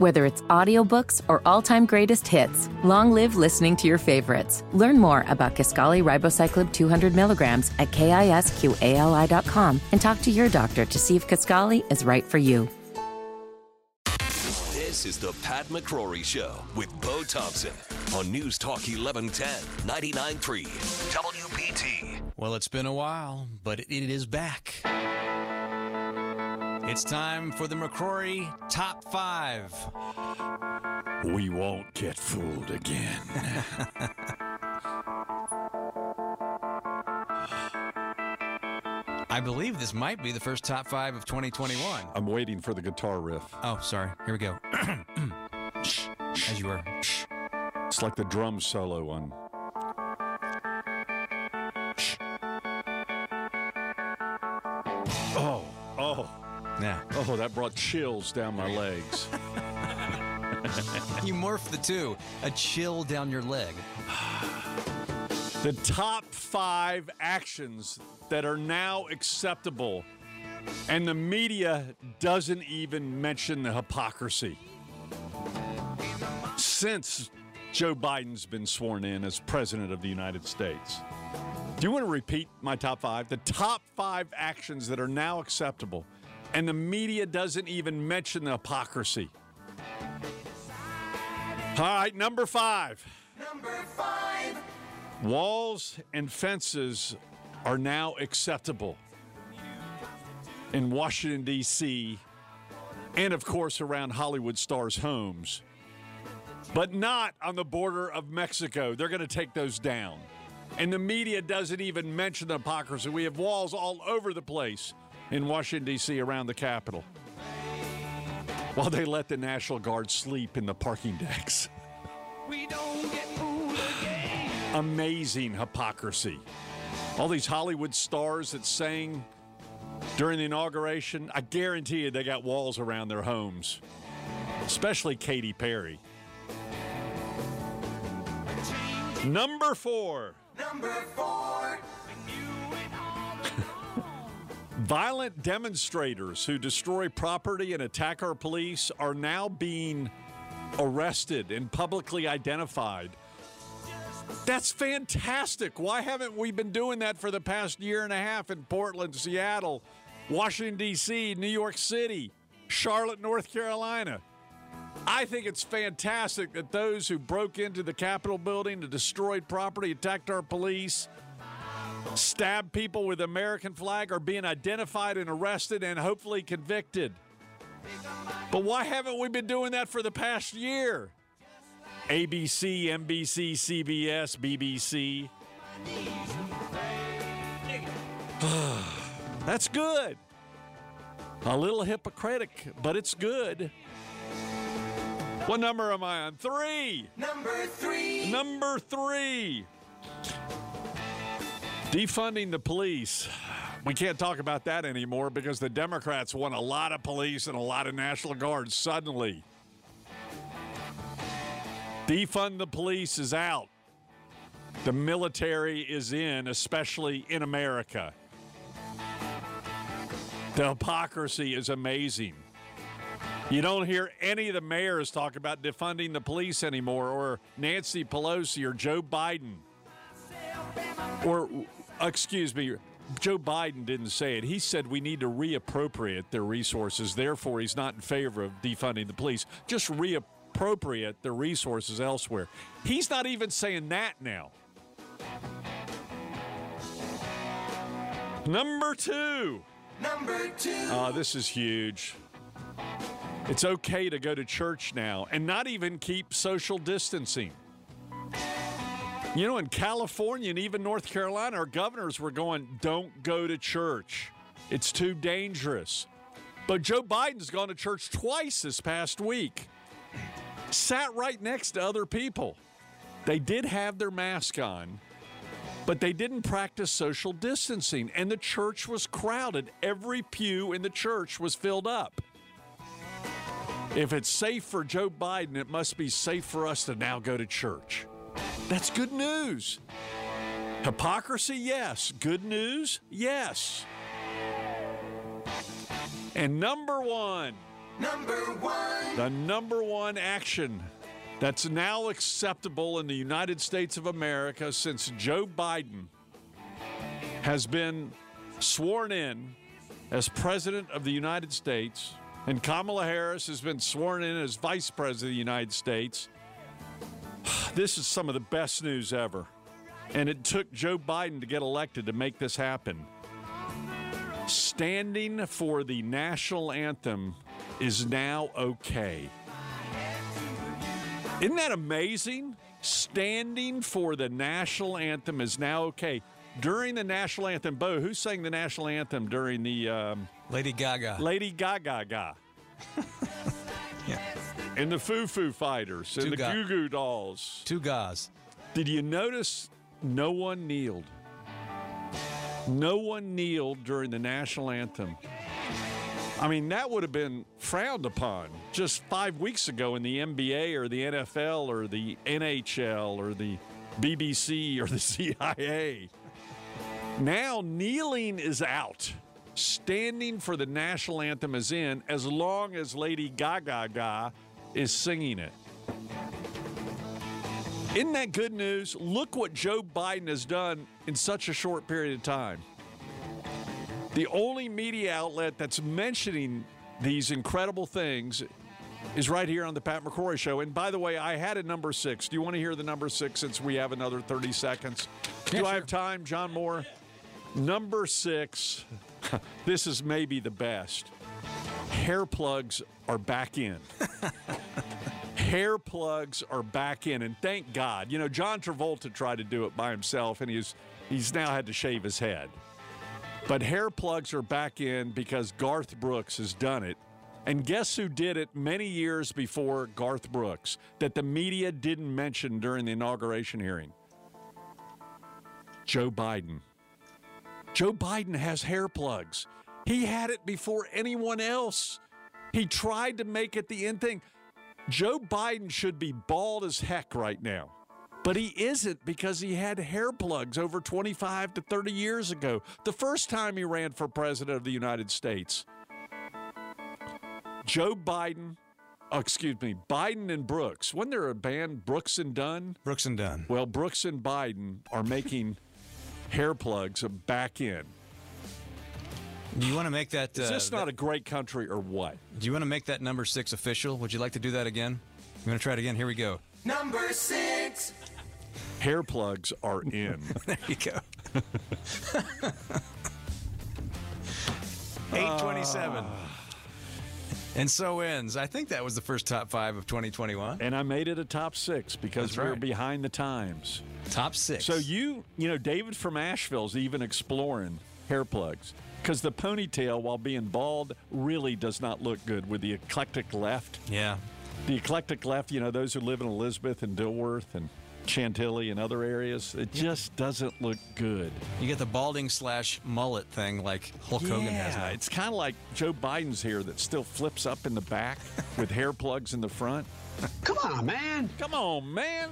Whether it's audiobooks or all-time greatest hits, long live listening to your favorites. Learn more about Kisqali Ribociclib 200 milligrams at kisqali.com and talk to your doctor to see if Kaskali is right for you. This is the Pat McCrory Show with Bo Thompson on News Talk 1110, 99.3 WBT. Well, it's been a while, but it is back. It's time for the McCrory Top 5. We won't get fooled again. I believe this might be the first top 5 of 2021. I'm waiting for the guitar riff. Oh, sorry. Here we go. As you were. It's like the drum solo on. Oh, that brought chills down my legs. You morphed the two. A chill down your leg. the top five actions that are now acceptable, and the media doesn't even mention the hypocrisy. Since Joe Biden's been sworn in as President of the United States. Do you want to repeat my top five? The top five actions that are now acceptable, and the media doesn't even mention the hypocrisy. All right, number five. Number five. Walls and fences are now acceptable in Washington, D.C., and of course around Hollywood stars' homes, but not on the border of Mexico. They're going to take those down. And the media doesn't even mention the hypocrisy. We have walls all over the place in Washington, D.C., around the Capitol, while they let the National Guard sleep in the parking decks. Amazing hypocrisy. All these Hollywood stars that sang during the inauguration, I guarantee you they got walls around their homes, especially Katy Perry. Number four. Number four. Violent demonstrators who destroy property and attack our police are now being arrested and publicly identified. That's fantastic. Why haven't we been doing that for the past year and a half in Portland, Seattle, Washington, D.C., New York City, Charlotte, North Carolina? I think it's fantastic that those who broke into the Capitol building and destroyed property, attacked our police, stabbed people with American flag are being identified and arrested and hopefully convicted. But why haven't we been doing that for the past year? ABC, NBC, CBS, BBC. That's good. A little hypocritic, but it's good. What number am I on? Three. Number three. Number three. Defunding the police. We can't talk about that anymore because the Democrats want a lot of police and a lot of National Guards suddenly. Defund the police is out. The military is in, especially in America. The hypocrisy is amazing. You don't hear any of the mayors talk about defunding the police anymore, or Nancy Pelosi or Joe Biden. Or, excuse me, Joe Biden didn't say it. He said we need to reappropriate their resources. Therefore, he's not in favor of defunding the police. Just reappropriate the resources elsewhere. He's not even saying that now. Number two. Number two. Uh, this is huge. It's okay to go to church now and not even keep social distancing. You know, in California and even North Carolina, our governors were going, don't go to church. It's too dangerous. But Joe Biden's gone to church twice this past week, sat right next to other people. They did have their mask on, but they didn't practice social distancing, and the church was crowded. Every pew in the church was filled up. If it's safe for Joe Biden, it must be safe for us to now go to church. That's good news. Hypocrisy, yes. Good news, yes. And number one, Number one. The number one action that's now acceptable in the United States of America since Joe Biden has been sworn in as President of the United States and Kamala Harris has been sworn in as Vice President of the United States. This is some of the best news ever. And it took Joe Biden to get elected to make this happen. Standing for the national anthem is now okay. Isn't that amazing? Standing for the national anthem is now okay. During the national anthem, Bo, who sang the national anthem during the um, Lady Gaga. Lady Gaga Ga? And the Foo Foo Fighters and Two the Ga- Goo Goo Dolls. Two guys. Did you notice no one kneeled? No one kneeled during the national anthem. I mean, that would have been frowned upon just five weeks ago in the NBA or the NFL or the NHL or the BBC or the CIA. Now, kneeling is out. Standing for the national anthem is in as long as Lady Gaga Ga is singing it. Isn't that good news? Look what Joe Biden has done in such a short period of time. The only media outlet that's mentioning these incredible things is right here on the Pat McCrory Show. And by the way, I had a number six. Do you want to hear the number six since we have another 30 seconds? Do I have time, John Moore? Number six. this is maybe the best. Hair plugs are back in. Hair plugs are back in, and thank God. You know, John Travolta tried to do it by himself, and he's he's now had to shave his head. But hair plugs are back in because Garth Brooks has done it. And guess who did it many years before Garth Brooks that the media didn't mention during the inauguration hearing? Joe Biden. Joe Biden has hair plugs. He had it before anyone else. He tried to make it the end thing. Joe Biden should be bald as heck right now. But he isn't because he had hair plugs over 25 to 30 years ago, the first time he ran for president of the United States. Joe Biden, oh, excuse me, Biden and Brooks. Wasn't there a band, Brooks and Dunn? Brooks and Dunn. Well, Brooks and Biden are making hair plugs back in. Do you want to make that? Is uh, this not a great country or what? Do you want to make that number six official? Would you like to do that again? You want to try it again? Here we go. Number six. Hair plugs are in. There you go. 827. And so ends. I think that was the first top five of 2021. and I made it a top six because That's we we're behind the times. Top six. So you, you know, David from Asheville's even exploring hair plugs because the ponytail, while being bald, really does not look good with the eclectic left. Yeah. The eclectic left, you know, those who live in Elizabeth and Dilworth and Chantilly and other areas, it just doesn't look good. You get the balding slash mullet thing like Hulk Hogan has now. it's kind of like Joe Biden's hair that still flips up in the back with hair plugs in the front. Come on, man. Come on, man.